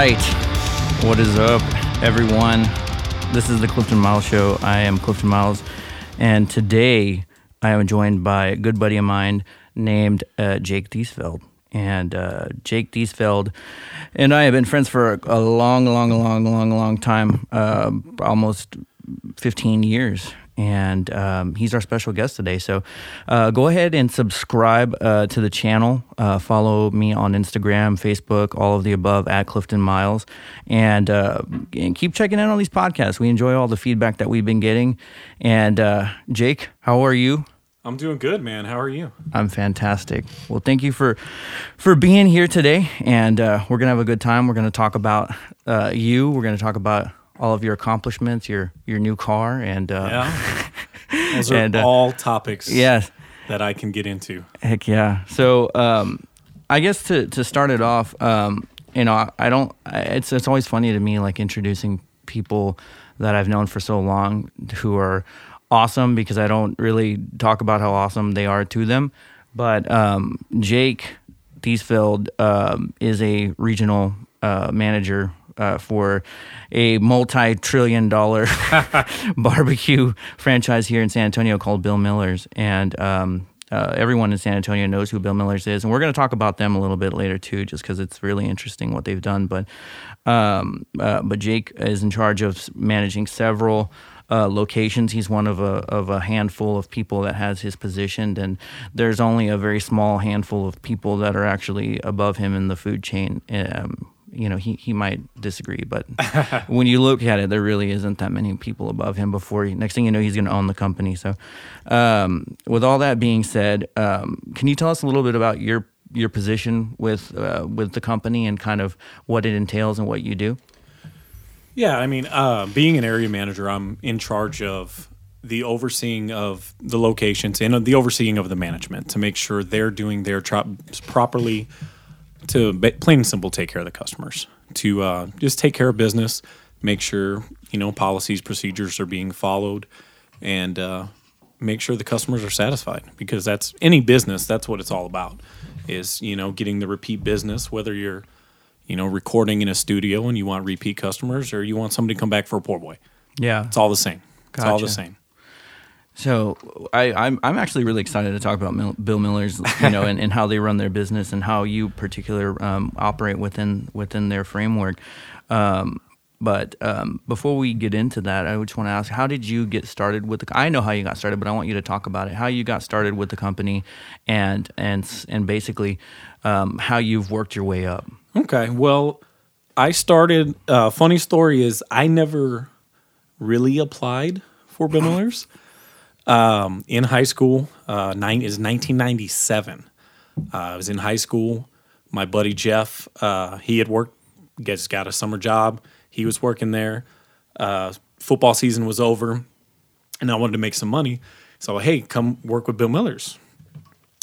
right. What is up, everyone? This is the Clifton Miles Show. I am Clifton Miles, and today I am joined by a good buddy of mine named uh, Jake Theesfeld. And uh, Jake Theesfeld and I have been friends for a, long, long, long, long, long time, uh, almost 15 years and um, he's our special guest today. So uh, go ahead and subscribe uh, to the channel. Uh, follow me on Instagram, Facebook, all of the above at Clifton Miles, and, uh, and keep checking in on these podcasts. We enjoy all the feedback that we've been getting. And uh, Jake, how are you? I'm doing good, man. How are you? I'm fantastic. Well, thank you for for being here today, and uh, we're gonna have a good time. We're gonna talk about you. We're gonna talk about all of your accomplishments, your your new car, and uh, yeah, those are and, uh, all topics. Yes, that I can get into. Heck yeah! So, um, I guess to to start it off, um, you know, I don't. It's it's always funny to me, like introducing people that I've known for so long who are awesome because I don't really talk about how awesome they are to them. But um, Jake Theesfeld um, is a regional uh, manager uh, for a multi-trillion dollar barbecue franchise here in San Antonio called Bill Miller's, and um, uh, everyone in San Antonio knows who Bill Miller's is, and we're going to talk about them a little bit later too, just because it's really interesting what they've done. But um, uh, but Jake is in charge of managing several. Uh, locations. He's one of a of a handful of people that has his positioned, and there's only a very small handful of people that are actually above him in the food chain. Um, you know he, he might disagree but when you look at it there really isn't that many people above him before he, next thing you know he's going to own the company. So um, with all that being said um, can you tell us a little bit about your your position with uh, with the company and kind of what it entails and what you do? Yeah i mean uh, being an area manager i'm in charge of the overseeing of the locations and the overseeing of the management to make sure they're doing their jobs properly to plain and simple take care of the customers, to uh, just take care of business, make sure you know policies, procedures are being followed, and uh, make sure the customers are satisfied. Because that's any business. That's what it's all about. Is you know getting the repeat business, whether you're you know recording in a studio and you want repeat customers, or you want somebody to come back for a poor boy. Yeah, it's all the same. It's all the same. So I, I'm I'm actually really excited to talk about Mil- Bill Miller's, you know, and, and how they run their business and how you particular um, operate within within their framework. Um, but um, before we get into that, I just want to ask, how did you get started with the? I know how you got started, but I want you to talk about it. How you got started with the company, and and and basically um, how you've worked your way up. Okay, well, I started. Uh, funny story is I never really applied for Bill Miller's um, in high school. Uh, nine is 1997. Uh, I was in high school. My buddy Jeff, uh, he had worked, gets got a summer job. He was working there. Uh, football season was over, and I wanted to make some money. So hey, come work with Bill Miller's.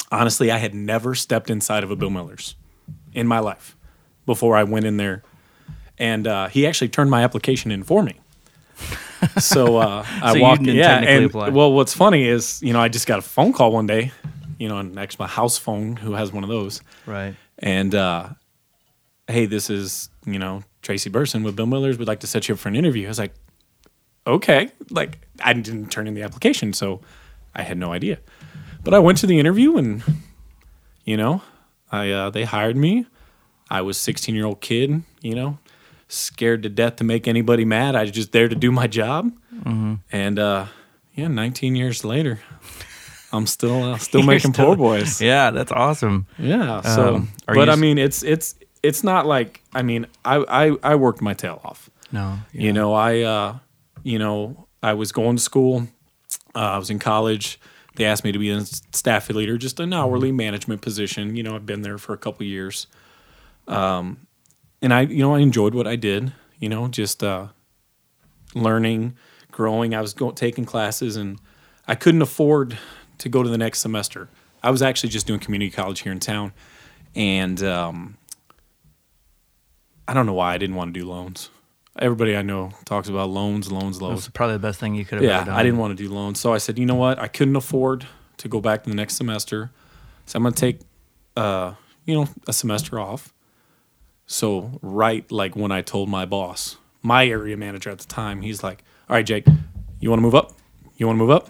Honestly, I had never stepped inside of a Bill Miller's in my life before I went in there, and uh, he actually turned my application in for me so uh, I so walked. Yeah, and apply. well, what's funny is you know I just got a phone call one day, you know, next my house phone, who has one of those, right? And uh, hey, this is you know Tracy Burson with Bill Miller's. We'd like to set you up for an interview. I was like, okay, like I didn't turn in the application, so I had no idea. But I went to the interview, and you know, I uh, they hired me. I was 16 year old kid, you know, scared to death to make anybody mad. I was just there to do my job. Mm-hmm. And uh, yeah, 19 years later, I'm still uh, still making still, poor boys. Yeah, that's awesome. Yeah. So, um, but I mean, it's it's it's not like I mean, I I, I worked my tail off. No. Yeah. You know, I uh, you know, I was going to school. Uh, I was in college. They asked me to be a staff leader, just an hourly management position. You know, I've been there for a couple years. Um, and I, you know, I enjoyed what I did. You know, just uh, learning, growing. I was going taking classes, and I couldn't afford to go to the next semester. I was actually just doing community college here in town, and um, I don't know why I didn't want to do loans. Everybody I know talks about loans, loans, loans. That's probably the best thing you could have yeah, done. I didn't want to do loans, so I said, you know what? I couldn't afford to go back to the next semester, so I'm going to take, uh, you know, a semester off So right like when I told my boss, my area manager at the time, he's like, "All right, Jake, you want to move up? You want to move up?"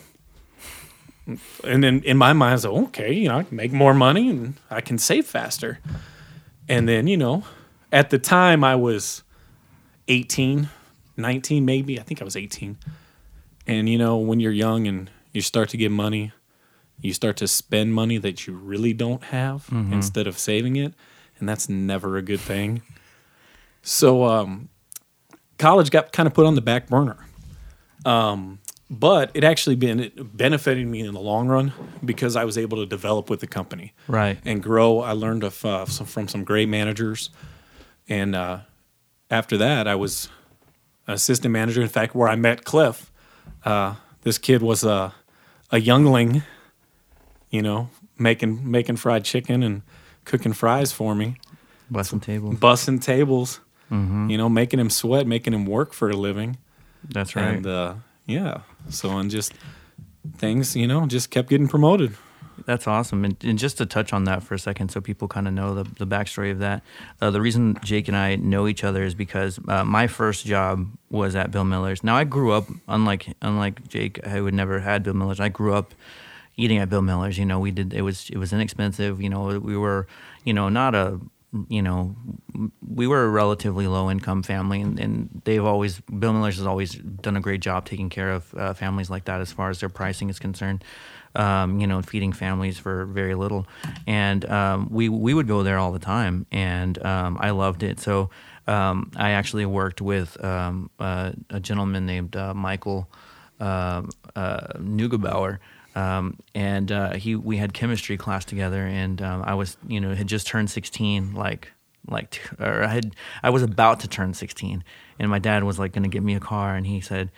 And then in my mind, I was like, "Okay, you know, I can make more money and I can save faster." And then you know, at the time I was 18, 19 maybe. I think I was 18. And you know, when you're young and you start to get money, you start to spend money that you really don't have mm-hmm. instead of saving it, and that's never a good thing. So um, college got kind of put on the back burner. Um, but it actually been it benefited me in the long run because I was able to develop with the company Right. and grow. I learned of, uh, some, from some great managers, and uh, after that, I was an assistant manager. In fact, where I met Cliff, uh, this kid was a a youngling, you know, making making fried chicken and cooking fries for me, bussing tables. bussing tables, Mm-hmm. you know, making him sweat, making him work for a living, That's right. and uh, yeah, so and just things, you know, just kept getting promoted. That's awesome. And, and just to touch on that for a second, so people kind of know the, the backstory of that. Uh, the reason Jake and I know each other is because uh, my first job was at Bill Miller's. Now I grew up, unlike unlike Jake, I would never had Bill Miller's. I grew up eating at Bill Miller's. You know, we did it was it was inexpensive. You know, we were you know not a you know we were a relatively low income family, and, and they've always Bill Miller's has always done a great job taking care of uh, families like that as far as their pricing is concerned. Um, you know, feeding families for very little, and um, we we would go there all the time, and um, I loved it. So um, I actually worked with um, uh, a gentleman named uh, Michael um, uh, Neugebauer. Um, and uh, he, we had chemistry class together, and um, I was, you know, had just turned 16, like, like, or I had, I was about to turn 16, and my dad was like going to get me a car, and he said,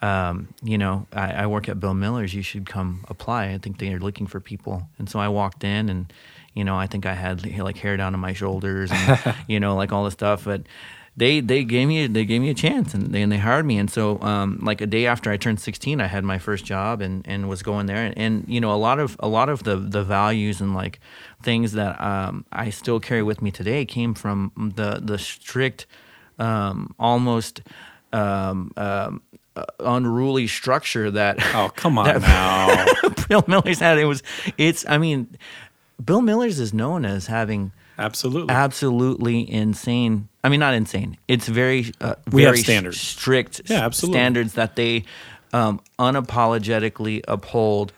um, you know, I, I work at Bill Miller's. You should come apply. I think they are looking for people. And so I walked in, and you know, I think I had like hair down to my shoulders, and you know, like all this stuff. But they they gave me they gave me a chance, and they and they hired me. And so, um, like a day after I turned 16, I had my first job, and, and was going there. And, and you know, a lot of a lot of the the values and like things that um, I still carry with me today came from the the strict, um, almost. Um, um, uh, unruly structure that Oh, come on that- now. Bill Miller's had. It was, it's, I mean, Bill Miller's is known as having Absolutely. absolutely insane. I mean, not insane. It's very, uh, We have very standards. strict Yeah, absolutely. standards that they um, unapologetically uphold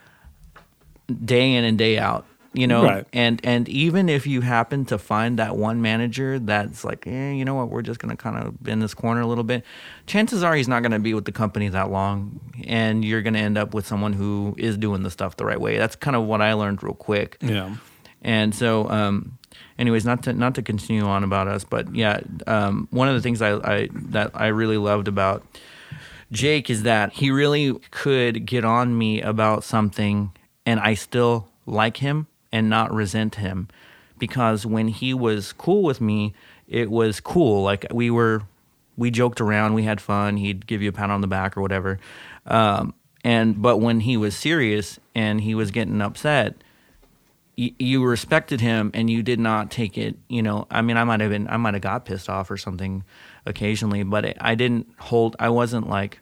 day in and day out. You know, Right. and and even if you happen to find that one manager that's like, eh, you know what, we're just gonna kind of bend this corner a little bit. Chances are he's not gonna be with the company that long, and you're gonna end up with someone who is doing the stuff the right way. That's kind of what I learned real quick. yeah. And so, um, anyways, not to not to continue on about us, but yeah, um, one of the things I, I that I really loved about Jake is that he really could get on me about something, and I still like him and not resent him, because when he was cool with me, it was cool. Like we were, we joked around, we had fun. He'd give you a pat on the back or whatever. Um, and but when he was serious and he was getting upset, you, you respected him and you did not take it you know i mean i might have been i might have got pissed off or something occasionally but it, i didn't hold i wasn't like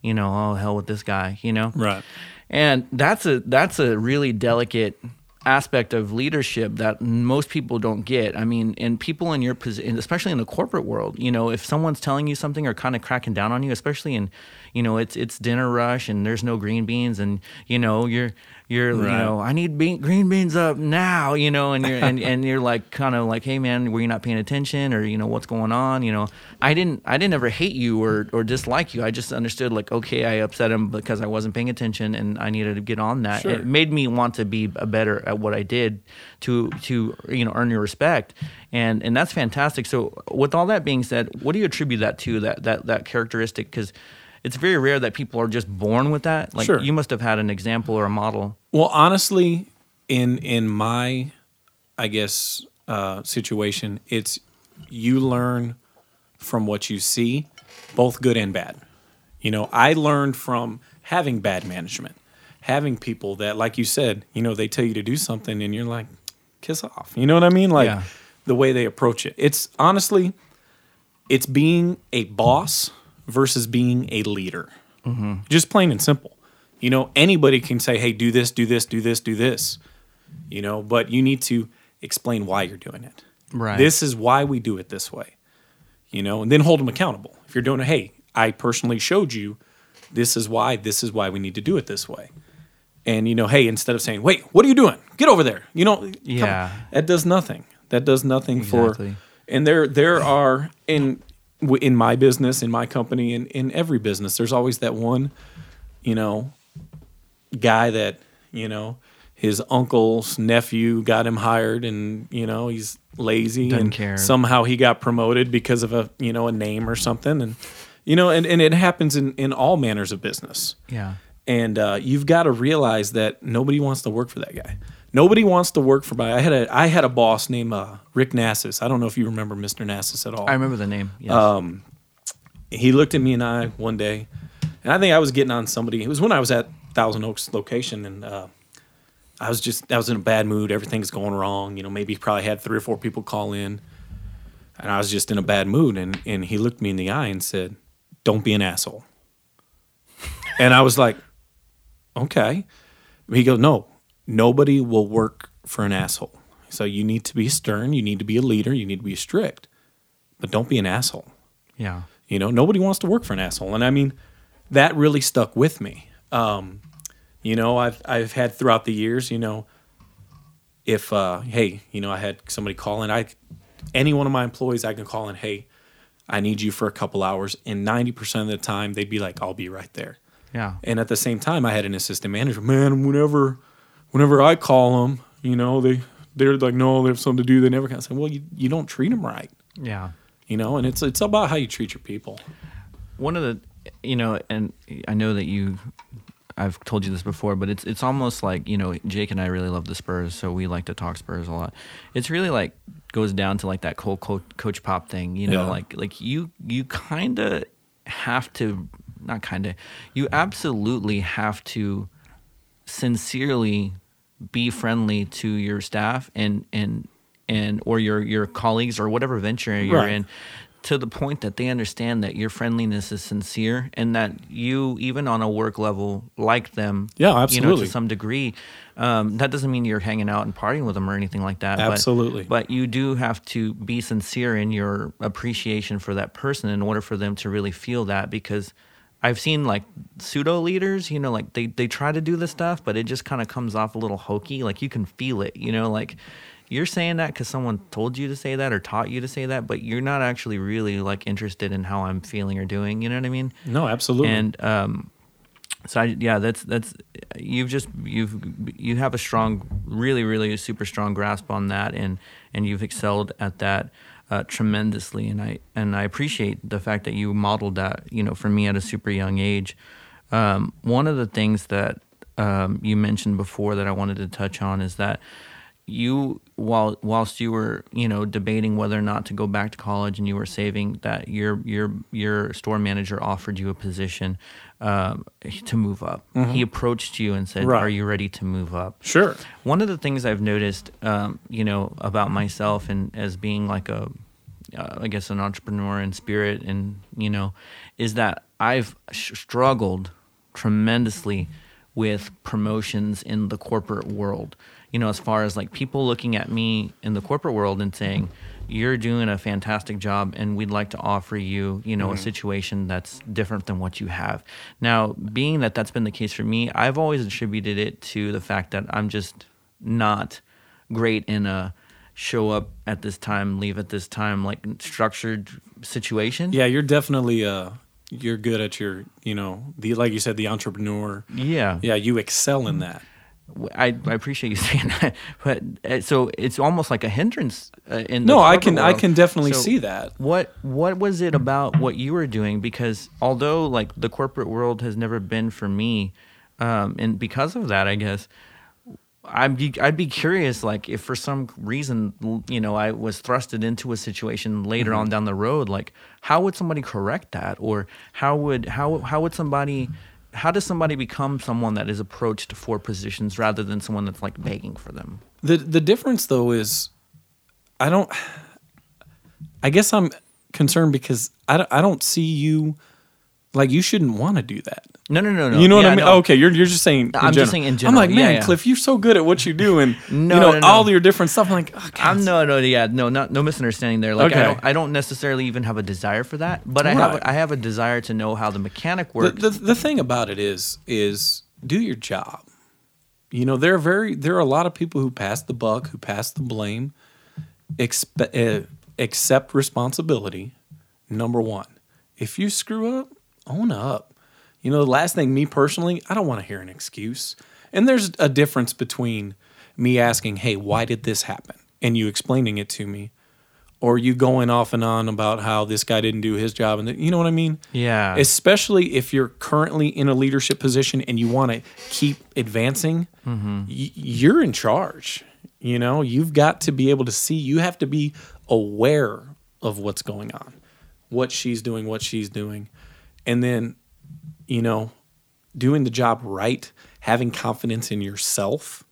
you know oh hell with this guy you know Right. and that's a that's a really delicate aspect of leadership that most people don't get. I mean, and people in your position, especially in the corporate world, you know, if someone's telling you something or kind of cracking down on you, especially in, you know, it's it's dinner rush and there's no green beans and you know you're you're you know I need bean, green beans up now, you know, and you're and, and you're like kind of like, hey man, were you not paying attention or you know what's going on? You know, I didn't I didn't ever hate you or or dislike you. I just understood like okay, I upset him because I wasn't paying attention and I needed to get on that. Sure. It made me want to be a better at what I did to to you know earn your respect. And and that's fantastic. So with all that being said, what do you attribute that to that that that characteristic cuz it's very rare that people are just born with that. Like Sure. you must have had an example or a model. Well, honestly, in in my, I guess, uh, situation, it's you learn from what you see, both good and bad. You know, I learned from having bad management, having people that, like you said, you know, they tell you to do something and you're like, kiss off. You know what I mean? Like, Yeah. the way they approach it. It's honestly, it's being a boss versus being a leader. Just plain and simple. You know, anybody can say, "Hey, do this, do this, do this, do this." You know, but you need to explain why you're doing it. Right. This is why we do it this way. You know, and then hold them accountable. If you're doing it, hey, I personally showed you this is why, this is why we need to do it this way. And you know, hey, instead of saying, "Wait, what are you doing? Get over there." You know, Yeah. that does nothing. That does nothing Exactly. for. And there, there are in w- in my business, in my company, in in every business, there's always that one, you know, guy that you know his uncle's nephew got him hired, and you know he's lazy Doesn't and care. somehow he got promoted because of a you know a name or something, and you know, and and it happens in in all manners of business. Yeah. And uh, you've got to realize that nobody wants to work for that guy. Nobody wants to work for my. I had a I had a boss named uh, Rick Nassus. I don't know if you remember Mr. Nassus at all. I remember the name. Yes. Um, he looked at me and I one day, and I think I was getting on somebody. It was when I was at Thousand Oaks location, and uh, I was just I was in a bad mood. Everything's going wrong. You know, maybe he probably had three or four people call in, and I was just in a bad mood. And and he looked me in the eye and said, "Don't be an asshole." and I was like, "Okay." He goes, "No, nobody will work for an asshole. So you need to be stern. You need to be a leader. You need to be strict, but don't be an asshole." yeah. You know, nobody wants to work for an asshole, and I mean, that really stuck with me. Um, you know, I've I've had throughout the years, you know, if uh, hey, you know, I had somebody call in, I any one of my employees, I can call in, hey, I need you for a couple hours, and ninety percent of the time, they'd be like, I'll be right there. Yeah. And at the same time, I had an assistant manager. Man, whenever, whenever I call them, you know, they they're like, no, they have something to do. They never can. I say, well, you, you don't treat them right, Yeah. you know. And it's it's about how you treat your people. one of the you know and i know that you i've told you this before but it's it's almost like you know jake and i really love the spurs so we like to talk spurs a lot it's really like goes down to like that cold coach, coach pop thing you know Yeah. like like you you kind of have to not kind of you absolutely have to sincerely be friendly to your staff and and and or your your colleagues or whatever venture you're Right. in to the point that they understand that your friendliness is sincere and that you even on a work level like them Yeah, you know absolutely. to some degree um, that doesn't mean you're hanging out and partying with them or anything like that but- Absolutely. but you do have to be sincere in your appreciation for that person in order for them to really feel that because I've seen like pseudo leaders, you know, like they, they try to do this stuff, but it just kind of comes off a little hokey. Like you can feel it, you know, like you're saying that because someone told you to say that or taught you to say that, but you're not actually really like interested in how I'm feeling or doing. You know what I mean? No, absolutely. And um, so I, yeah, that's that's you've just you've you have a strong, really, really super strong grasp on that, and and you've excelled at that uh, tremendously, and I and I appreciate the fact that you modeled that, you know, for me at a super young age. Um, one of the things that um, you mentioned before that I wanted to touch on is that you while whilst you were you know debating whether or not to go back to college and you were saving that your your your store manager offered you a position um, to move up he approached you and said Mm-hmm. Right. are you ready to move up sure. one of the things I've noticed, um, you know, about myself and as being like a, uh, I guess, an entrepreneur in spirit, and you know, is that I've sh- struggled tremendously with promotions in the corporate world. You know, as far as like people looking at me in the corporate world and saying, "You're doing a fantastic job, and we'd like to offer you, you know, a situation that's different than what you have." Now, being that that's been the case for me, I've always attributed it to the fact that I'm just not great in a show up at this time, leave at this time, like structured situation. Yeah, you're definitely uh you're good at your, you know, the like you said the entrepreneur. Yeah. Yeah, you excel in that. I, I appreciate you saying that, but uh, so it's almost like a hindrance uh, in the No, I can I can definitely So see that. What what was it about what you were doing? Because although like the corporate world has never been for me, um, and because of that, I guess I'd be I'd be curious like if for some reason you know I was thrusted into a situation later Mm-hmm. on down the road, like how would somebody correct that, or how would how how would somebody how does somebody become someone that is approached for positions rather than someone that's like begging for them? The the difference though is I don't. I guess I'm concerned because I don't, I don't see you like you shouldn't want to do that. No, no, no, no. You know what I mean? no. okay, you're you're just saying. I'm just saying in general. I'm like, man, yeah. Cliff, you're so good at what you do, and No, you know no, no. all your different stuff. I'm like, oh, God, I'm no, no, yeah, no, not no misunderstanding there. Like Okay. I don't, I don't necessarily even have a desire for that, but I have, Right. I have a desire to know how the mechanic the, works. the the thing about it is is do your job. You know, there are very there are a lot of people who pass the buck, who pass the blame, expe- uh, accept responsibility. Number one, if you screw up, own up. You know, the last thing, me personally, I don't want to hear an excuse. And there's a difference between me asking, "Hey, why did this happen?" and you explaining it to me, or you going off and on about how this guy didn't do his job, and th- you know what I mean yeah, especially if you're currently in a leadership position and you want to keep advancing mm-hmm. y- you're in charge you know you've got to be able to see you have to be aware of what's going on what she's doing what she's doing and then you know doing the job right having confidence in yourself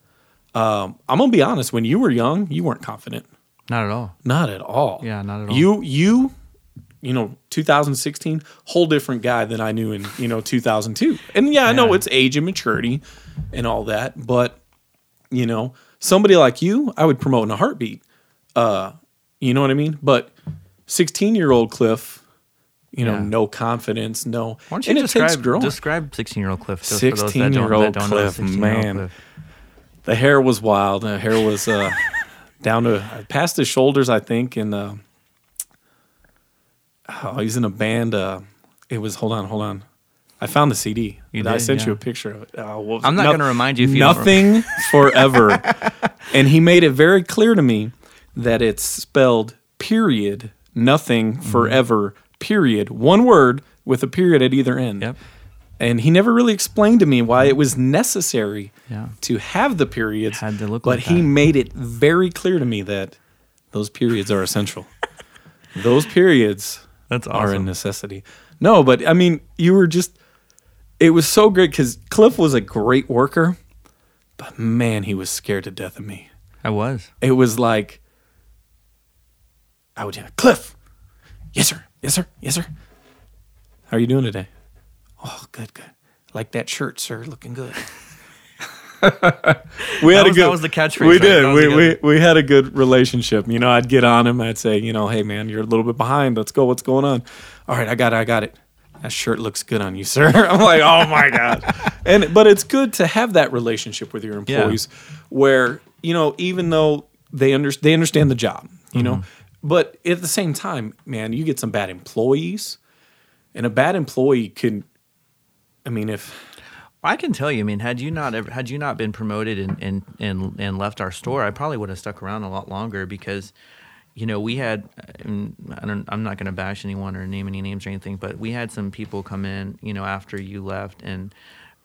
um, i'm gonna be honest when you were young you weren't confident not at all. not at all. Yeah, not at all. You you you know 2016 whole different guy than I knew in you know 2002. And yeah, I know it's age and maturity and all that, but you know somebody like you, I would promote in a heartbeat. Uh, you know what I mean? But 16 year old Cliff, you know, Yeah. no confidence, no. Why don't you and it takes describe describe 16 year old Cliff? just for those that don't- 16-year-old that don't know Cliff, man. Cliff. the hair was wild. The hair was uh, down to past his shoulders, I think. And uh, oh, he's in a band. Uh, it was hold on, hold on. I found the CD. You I did, sent you a picture of it. What was I'm not No- gonna remind you if you don't nothing forever. and he made it very clear to me that it's spelled period, nothing Mm-hmm. forever, period, one word with a period at either end. Yep. And he never really explained to me why it was necessary Yeah. to have the periods. Had to look but like he that. made it very clear to me that those periods are essential. those periods That's are a necessity. No, but I mean, you were just. It was so great because Cliff was a great worker, but man, he was scared to death of me. I was. It was like, I would Cliff, yes sir, yes sir, yes sir. How are you doing today? Oh, good, good. Like that shirt, sir, looking good. we had That a good. that was the catchphrase, We did. We, we we had a good relationship. You know, I'd get on him. I'd say, you know, hey man, you're a little bit behind. Let's go. What's going on? All right, I got it. I got it. That shirt looks good on you, sir. I'm like, oh my god. And but it's good to have that relationship with your Yeah. employees, where you know, even though they under, they understand the job, you know, Mm-hmm. But at the same time, man, you get some bad employees, and a bad employee can. I mean, if I can tell you. I mean, had you not ever, had you not been promoted and and and, and left our store, I probably would have stuck around a lot longer because, you know, we had. I don't, I'm not going to bash anyone or name any names or anything, but we had some people come in, you know, after you left, and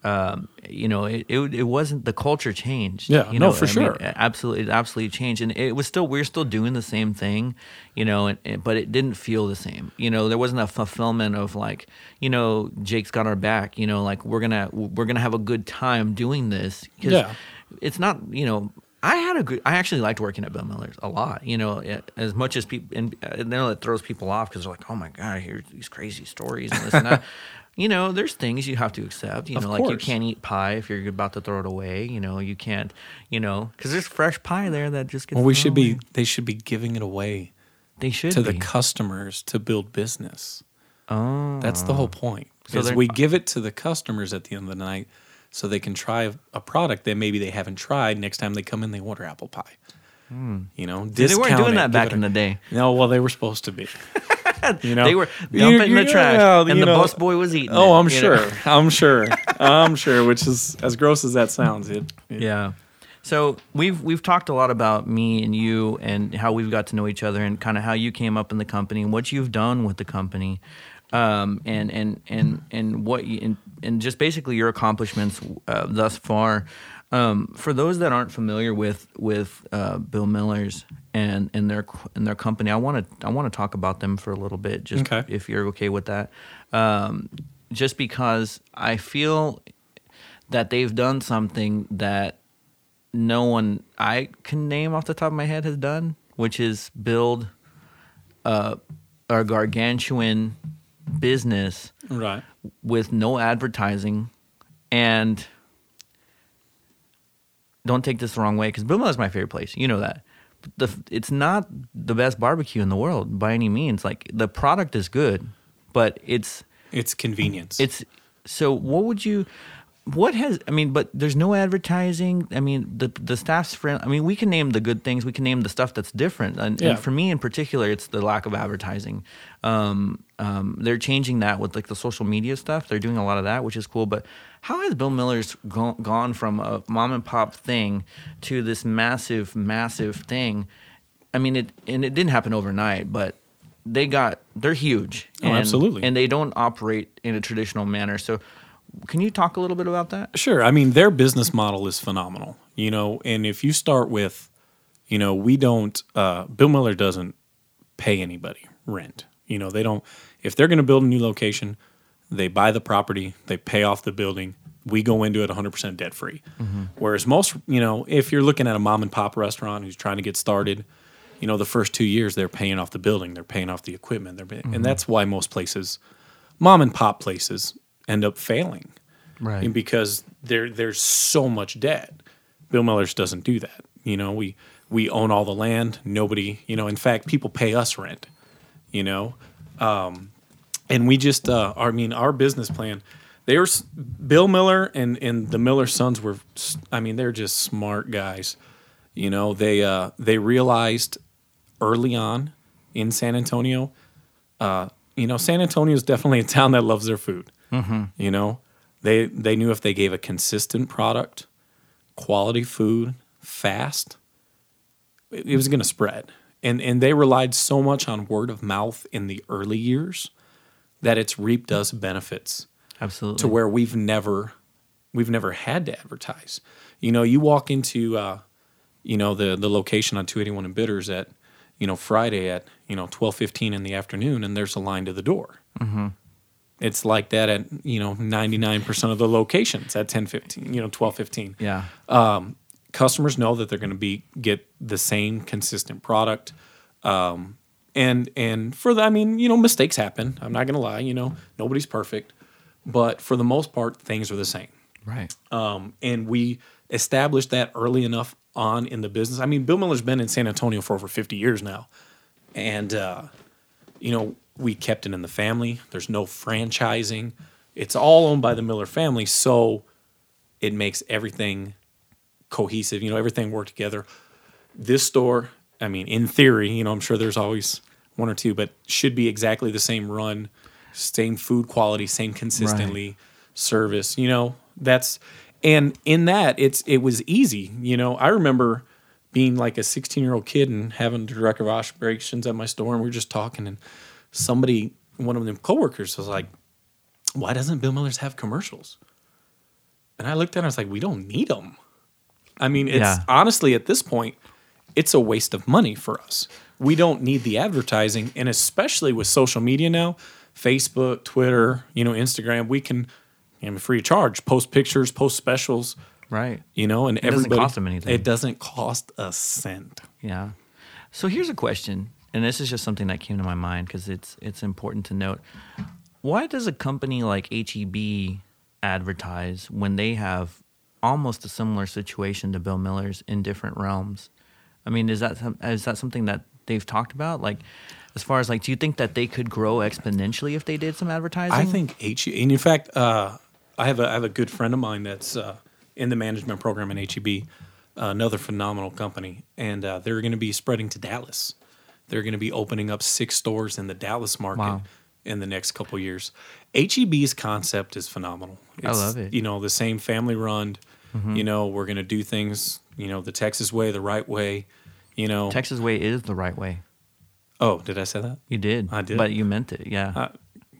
um, you know, it, it it wasn't the culture changed. Yeah, you no, know, for I mean, sure. absolutely, it absolutely changed, and it was still we are still doing the same thing, you know, and, and- but it didn't feel the same. You know, there wasn't a fulfillment of like, you know, Jake's got our back. You know, like we're gonna we're gonna have a good time doing this. 'Cause Yeah. it's not you know. I had a good. I actually liked working at Bill Miller's a lot. You know, it- as much as people, and I know it throws people off because they're like, "Oh my god, I hear these crazy stories and this and that." You know, there's things you have to accept. You Of know, like you can't eat pie if you're about to throw it away. You know, you can't. You know, because there's fresh pie there that just gets. well, we should be, they should be giving it away They should to be. the customers to build business. oh, That's the oh. whole point. So we uh give it to the customers at the end of the night so they can try a product that maybe they haven't tried. Next time they come in, they order apple pie. Hmm. You know, See, they weren't doing it, that back in the day. No, well, they were supposed to be. You know, They were dumping the trash, yeah, and the know- bus boy was eating. Oh, it, I'm you know? sure. I'm sure. I'm sure. Which is as gross as that sounds. It. it- Yeah. So we've we've talked a lot about me and you and how we've got to know each other and kind of how you came up in the company and what you've done with the company, um, and and and and what you, and, and just basically your accomplishments uh, thus far. Um, for those that aren't familiar with with uh, Bill Miller's and and their and their company, I want to I want to talk about them for a little bit, just Okay. if you're okay with that. Um, just because I feel that they've done something that no one I can name off the top of my head has done which is build uh, a gargantuan business Right. with no advertising and don't take this the wrong way because Bill is my favorite place. You know that. But the it's not the best barbecue in the world by any means. Like the product is good, but it's It's convenience. it's so what would you what has I mean, but there's no advertising. I mean, the the staff's friend. I mean, we can name the good things. We can name the stuff that's different. And, Yeah. and for me in particular, it's the lack of advertising. Um, um, they're changing that with like the social media stuff. They're doing a lot of that, which is cool. But how has Bill Miller's go- gone from a mom and pop thing to this massive, massive thing? I mean, it and it didn't happen overnight, but they got they're huge. Oh, absolutely. And they don't operate in a traditional manner. So, can you talk a little bit about that? Sure. I mean, their business model is phenomenal, you know, and if you start with, you know, we don't, uh, Bill Miller doesn't pay anybody rent. You know, they don't, if they're going to build a new location, they buy the property, they pay off the building. We go into it 100% debt free. Whereas most, you know, if you're looking at a mom and pop restaurant who's trying to get started, you know, the first two years they're paying off the building, they're paying off the equipment, they're paying, and that's why most places, mom and pop places, end up failing Right. because there there's so much debt. Bill Miller's doesn't do that. You know, we we own all the land. Nobody, you know, in fact, people pay us rent. You know, um, and we just, uh, I mean, our business plan. They were Bill Miller and and the Miller sons were. I mean, they're just smart guys. You know, they uh, they realized early on in San Antonio. Uh, you know, San Antonio is definitely a town that loves their food. You know, they they knew if they gave a consistent product, quality food, fast, it, it was going to spread. And and they relied so much on word of mouth in the early years that it's reaped us benefits Absolutely. to where we've never we've never had to advertise. You know, you walk into uh, you know the the location on 281 and Bitters at you know Friday at you know 12:15 in the afternoon, and there's a line to the door. Mm-hmm. It's like that at you know 99% of the locations at 10:15, you know 12:15 yeah. customers know that they're going to be get the same consistent product um, and and for the i mean you know mistakes happen. I'm not going to lie you know nobody's perfect. But for the most part things are the same. Right. um, and we established that early enough on in the business. I mean bill miller's been in san antonio for over 50 years now. And uh, you know we kept it in the family. There's no franchising. It's all owned by the miller family so it makes everything cohesive. You know, everything worked together. This store, I mean, in theory, you know, I'm sure there's always one or two, but should be exactly the same run, same food quality, same consistently service. You know, that's and in that it's it was easy. You know, I remember being like a 16 year old kid and having direct operations at my store, and we are just talking, and somebody, one of them coworkers, was like, "Why doesn't Bill Miller's have commercials?" And I looked at it, I was like, "We don't need them." I mean, it's Yeah. honestly at this point, it's a waste of money for us. We don't need the advertising, and especially with social media now, Facebook, Twitter, you know, Instagram, we can, I mean, free of charge, post pictures, post specials, Right. you know, and everybody. It doesn't cost them anything. It doesn't cost a cent. Yeah. So here's a question, and this is just something that came to my mind because it's it's important to note. Why does a company like HEB advertise when they have almost a similar situation to Bill Miller's in different realms? I mean, is that is that something that they've talked about? Like, as far as like, do you think that they could grow exponentially if they did some advertising? I think H. And in fact, uh, I have a I have a good friend of mine that's uh, in the management program in HEB, uh, another phenomenal company, and uh, they're going to be spreading to Dallas. They're going to be opening up six stores in the Dallas market Wow. in the next couple years. HEB's concept is phenomenal. I love it. You know, the same family run. You know, we're going to do things. You know, the Texas way, the right way. You know. Texas way is the right way. oh, did I say that? You did. I did. but you meant it. Yeah. Uh,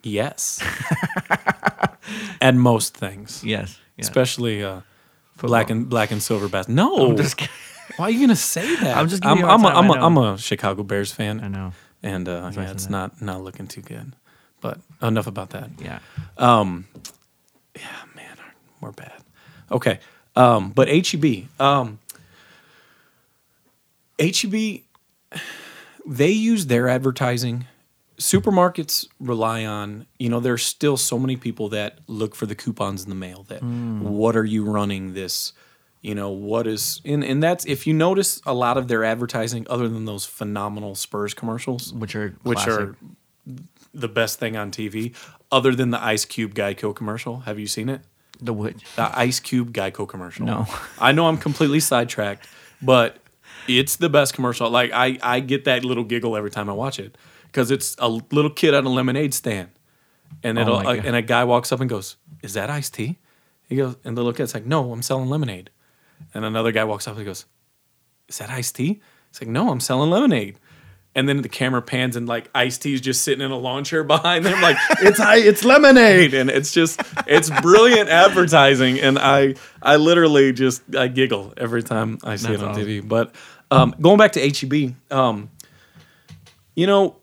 Yes. At most things. yes. yes. especially uh, black and black and silver bas No, I'm just kidding. why are you gonna say that? I'm just I'm, giving you a I'm, a, I'm, a. I'm a Chicago Bears fan, I know. and uh, yeah, it's that. not not looking too good. But enough about that. Yeah. Yeah. Man, we're bad. Okay, um, but HEB, um, HEB, they use their advertising. Supermarkets rely on, you know, there's still so many people that look for the coupons in the mail that what are you running this, you know, what is and, and that's if you notice a lot of their advertising other than those phenomenal Spurs commercials, which are which are the best thing on TV, other than the Ice Cube Geico commercial. Have you seen it? The which The Ice Cube Geico commercial. No. I know I'm completely sidetracked, but it's the best commercial. Like I, I get that little giggle every time I watch it because it's a little kid at a lemonade stand, and Oh it'll my uh, God. and a guy walks up and goes, "Is that iced tea?" He goes, and the little kid's like, "No, I'm selling lemonade." And another guy walks up and goes, "Is that iced tea?" He's like, "No, I'm selling lemonade." And then the camera pans and like iced tea's just sitting in a lawn chair behind them, like it's I, it's lemonade, and it's just it's brilliant advertising, and I I literally just I giggle every time I see That's it on awesome. TV. But um, going back to HEB, um, you know,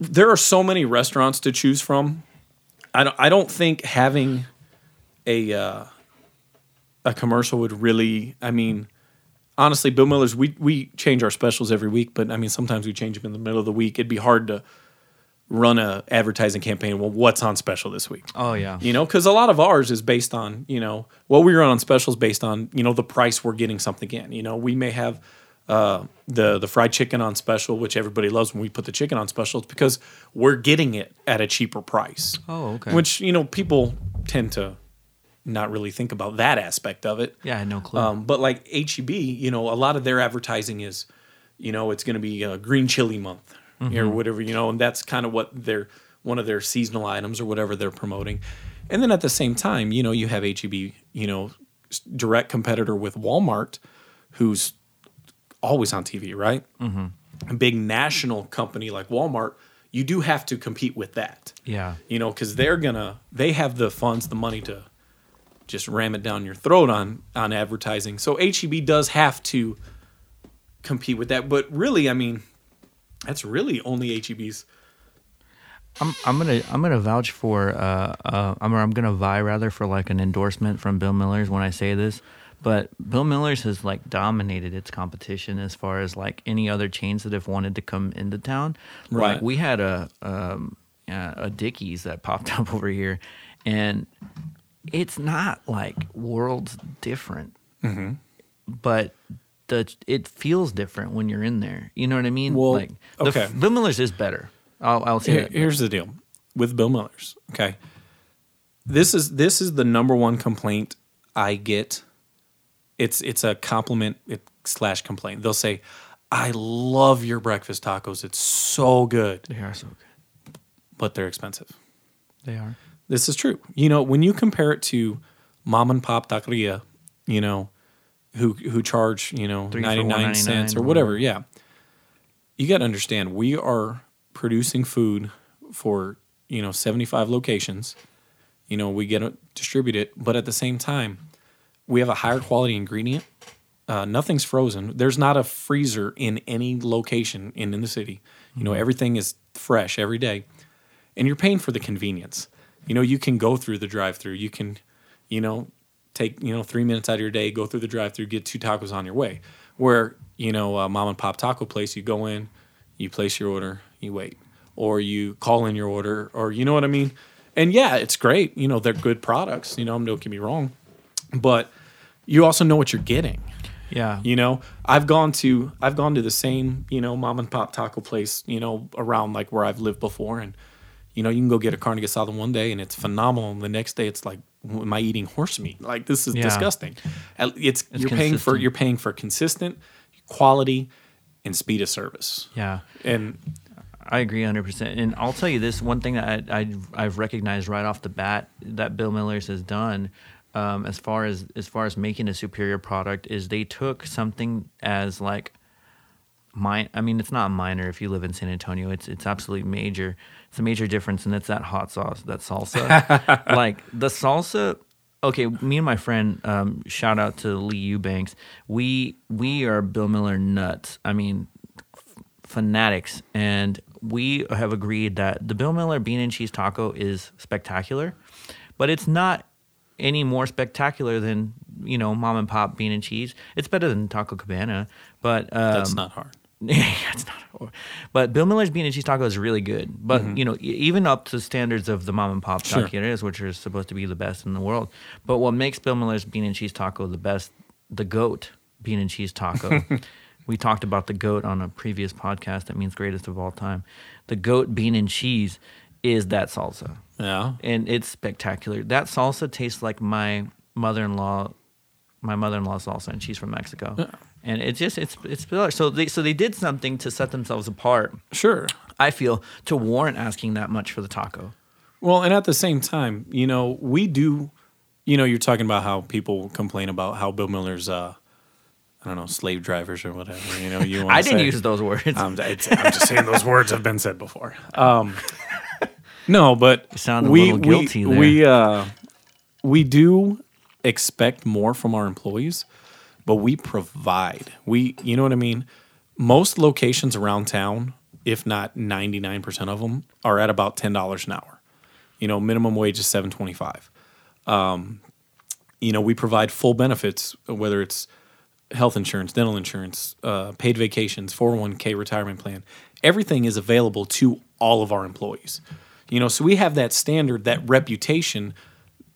there are so many restaurants to choose from. I don't I don't think having a uh, a commercial would really. I mean, honestly, Bill Miller's we we change our specials every week, but I mean sometimes we change them in the middle of the week. It'd be hard to run a advertising campaign. Well, what's on special this week? oh yeah You know, because a lot of ours is based on you know what we run on specials based on you know the price we're getting something in. You know, we may have uh, the the fried chicken on special, which everybody loves when we put the chicken on special. It's because we're getting it at a cheaper price. Oh, okay. Which you know people tend to not really think about that aspect of it. yeah I had no clue Um, but like HEB, you know, a lot of their advertising is, you know, it's going to be uh, green chili month or whatever, you know, and that's kind of what their one of their seasonal items or whatever they're promoting. And then at the same time, you know, you have HEB, you know, direct competitor with Walmart, who's always on TV, right? Mm-hmm. A big national company like Walmart, you do have to compete with that yeah you know, because they're gonna they have the funds, the money to just ram it down your throat on on advertising. So HEB does have to compete with that, but really, I mean, that's really only E HEB's. I'm I'm gonna I'm gonna vouch for uh uh I'm I'm gonna vie rather for like an endorsement from Bill Miller's when I say this, but Bill Miller's has like dominated its competition as far as like any other chains that have wanted to come into town. Right. Like we had a um a Dickey's that popped up over here, and it's not like worlds different, mm-hmm. but the it feels different when you're in there. You know what I mean? Well, like the, okay. Bill Miller's is better. I'll, I'll say Here- that. here's the deal with Bill Miller's. Okay, this is this is the number one complaint I get. It's it's a compliment it, slash complaint. They'll say, "I love your breakfast tacos. It's so good, They are so good. but they're expensive." They are. This is true. You know, when you compare it to mom and pop taqueria, you know, who who charge, you know, 99 cents or $1.99 or whatever, yeah. You got to understand, we are producing food for, you know, 75 locations. You know, we get it distributed, but at the same time, we have a higher quality ingredient. Uh, nothing's frozen. There's not a freezer in any location in, in the city. You know, everything is fresh every day and you're paying for the convenience. You know, you can go through the drive-through. You can, you know, take you know three minutes out of your day, go through the drive-through, get two tacos on your way. Where you know, a mom and pop taco place, you go in, you place your order, you wait, or you call in your order, or you know what I mean. And yeah, it's great. You know, they're good products. You know, don't get me wrong, but you also know what you're getting. Yeah. You know, I've gone to I've gone to the same you know mom and pop taco place you know around like where I've lived before, and you know you can go get a carne asada one day and it's phenomenal, and the next day it's like, am I eating horse meat? Like this is Yeah. disgusting. It's, It's you're paying for consistent. you're paying for consistent quality and speed of service, Yeah. and I agree 100%. And I'll tell you this one thing that I, I, I've recognized right off the bat that Bill Miller's has done um, as far as as far as making a superior product is they took something as like mine I mean it's not minor if you live in San Antonio. It's it's absolutely major. It's a major difference and it's that hot sauce that salsa. Like the salsa okay me and my friend um, shout out to Lee Eubanks. We we are Bill Miller nuts. I mean fanatics, and we have agreed that the Bill Miller bean and cheese taco is spectacular, but it's not any more spectacular than you know mom and pop bean and cheese. It's better than Taco Cabana, but um, that's not hard. yeah, it's not. But Bill Miller's bean and cheese taco is really good. But you know, even up to standards of the mom and pop Mm-hmm. Sure. taquerias, which are supposed to be the best in the world. But what makes Bill Miller's bean and cheese taco the best, the goat bean and cheese taco. we talked about the goat on a previous podcast. That means greatest of all time. The goat bean and cheese is that salsa Yeah. and it's spectacular. That salsa tastes like my mother-in-law, my mother-in-law salsa, and she's from Mexico. And it's just it's it's bizarre. so they so they did something to set themselves apart. Sure. I feel to warrant asking that much for the taco. Well, and at the same time, you know, we do. You know, you're talking about how people complain about how Bill Miller's, uh, I don't know, slave drivers or whatever. You know, you. I didn't say. use those words. I'm, it's, I'm just saying those words have been said before. Um, no, but You sound a we little guilty we, there. we uh, we do expect more from our employees, but we provide. We, you know what I mean. Most locations around town, if not 99 percent of them, are at about ten dollars an hour. You know, minimum wage is seven twenty five. Um, you know, we provide full benefits, whether it's health insurance, dental insurance, uh, paid vacations, 401k retirement plan. Everything is available to all of our employees. You know, so we have that standard, that reputation.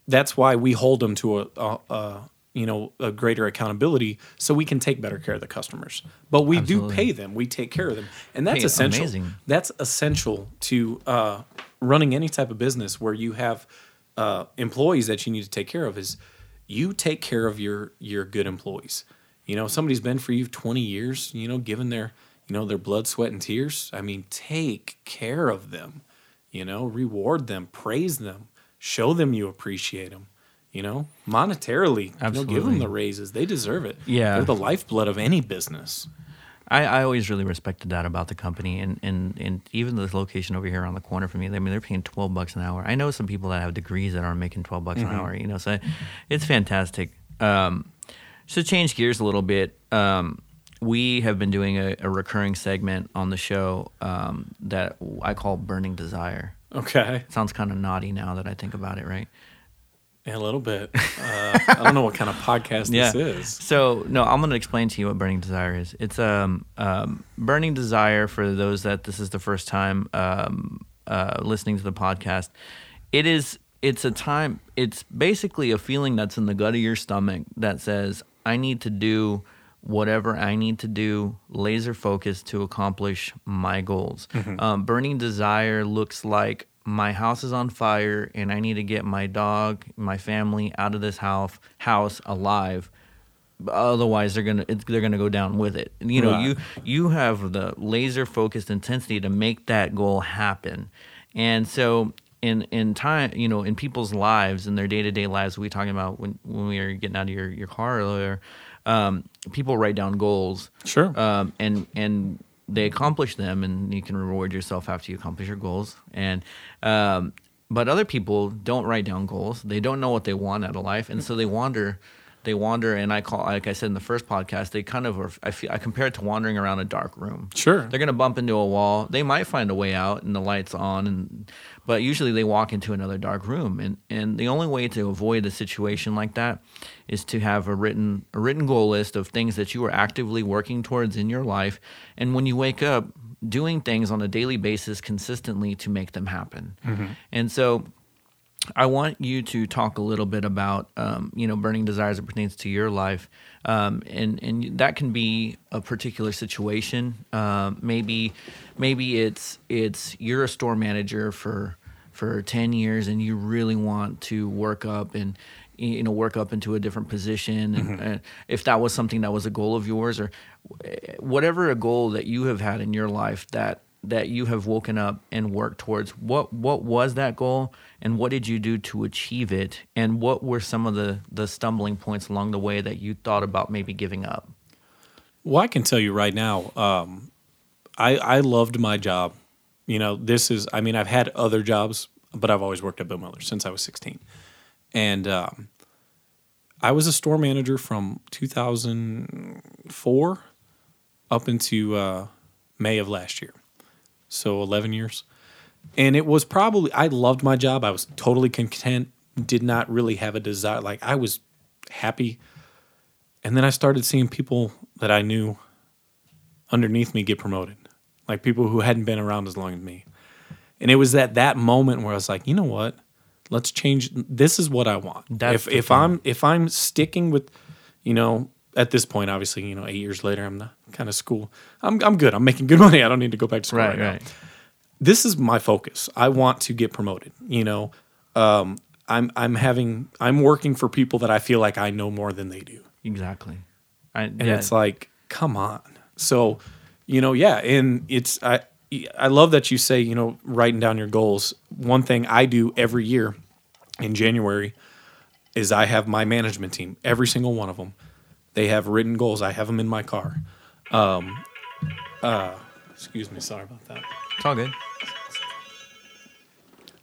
That's why we hold them to a, a, a you know a greater accountability, so we can take better care of the customers. But we do pay them. We take care of them, and that's Hey, essential. amazing. That's essential to uh, running any type of business where you have uh, employees that you need to take care of. Is you take care of your your good employees. You know, somebody's been for you 20 years, you know, given their, you know, their blood, sweat, and tears. I mean, take care of them, you know, reward them, praise them, show them you appreciate them, you know, monetarily, you know, give them the raises. They deserve it. Yeah. They're the lifeblood of any business. I, I always really respected that about the company and, and, and even the location over here on the corner from me. I mean, they're paying 12 bucks an hour. I know some people that have degrees that aren't making 12 bucks an hour, you know, so it's fantastic. Um, so change gears a little bit, um, we have been doing a, a recurring segment on the show um, that I call Burning Desire. Okay. sounds kind of naughty now that I think about it, right? Yeah, a little bit. Uh, I don't know what kind of podcast this is. So no, I'm going to explain to you what burning desire is. It's um, um burning desire for those that this is the first time um, uh, listening to the podcast. It is. It's a time. It's basically a feeling that's in the gut of your stomach that says, "I need to do." Whatever I need to do, laser focused to accomplish my goals. Um, burning desire looks like my house is on fire and I need to get my dog, my family out of this house house alive. Otherwise, they're gonna it's, they're gonna go down with it. You know, Right. you you have the laser focused intensity to make that goal happen, and so in in time, you know, in people's lives, in their day to day lives, we talking about when when we were getting out of your your car earlier. Um, people write down goals, Sure. um, and and they accomplish them, and you can reward yourself after you accomplish your goals. And um, but other people don't write down goals; they don't know what they want out of life, and so they wander. They wander, and I call, like I said in the first podcast, they kind of are. I feel I compare it to wandering around a dark room. Sure. they're gonna bump into a wall. They might find a way out, and the lights on, and but usually they walk into another dark room, and and the only way to avoid a situation like that is to have a written a written goal list of things that you are actively working towards in your life, and when you wake up, doing things on a daily basis consistently to make them happen. Mm-hmm. And so I want you to talk a little bit about, um, you know, burning desires that pertains to your life, um, and and that can be a particular situation. Um, maybe, maybe it's it's you're a store manager for for ten years, and you really want to work up and you know work up into a different position. And uh, if that was something that was a goal of yours, or eh, whatever a goal that you have had in your life that that you have woken up and worked towards what what was that goal and what did you do to achieve it and what were some of the the stumbling points along the way that you thought about maybe giving up Well, I can tell you right now, um, I I loved my job. You know, this is. I mean, I've had other jobs, but I've always worked at Bill Miller since I was sixteen, and um, I was a store manager from 2004 up into uh, May of last year, so eleven years. And it was probably I loved my job. I was totally content. Did not really have a desire. Like I was happy and then I started seeing people that I knew underneath me get promoted, like people who hadn't been around as long as me. And it was at that moment where I was like, you know what? Let's change. This is what I want. That's if if thing. I'm if I'm sticking with, you know, at this point, obviously, you know, eight years later, I'm the kind of school. I'm I'm good. I'm making good money. I don't need to go back to school right, Right, now right. This is my focus. I want to get promoted. You know, um, I'm I'm having I'm working for people that I feel like I know more than they do, Exactly. I, and it's like, come on. So, you know, yeah, and it's I I love that you say you know writing down your goals. One thing I do every year in January is I have my management team, every single one of them. They have written goals. I have them in my car. Um, uh, excuse me, sorry about that. it's all good.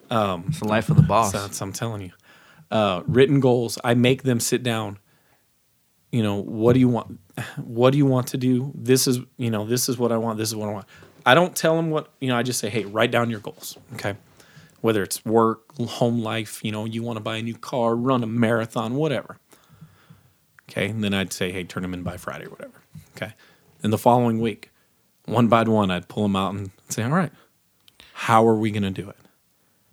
Um, it's the life of the boss. So that's- I'm telling you. Uh, written goals. I make them sit down. You know, what do you want? What do you want to do? This is, you know, this is what I want. This is what I want. I don't tell them what, you know, I just say, hey, write down your goals. Okay. Whether it's work, home life, you know, you want to buy a new car, run a marathon, whatever. Okay. And then I'd say, hey, turn them in by Friday or whatever. Okay. And the following week, one by one, I'd pull them out and say, all right, how are we going to do it?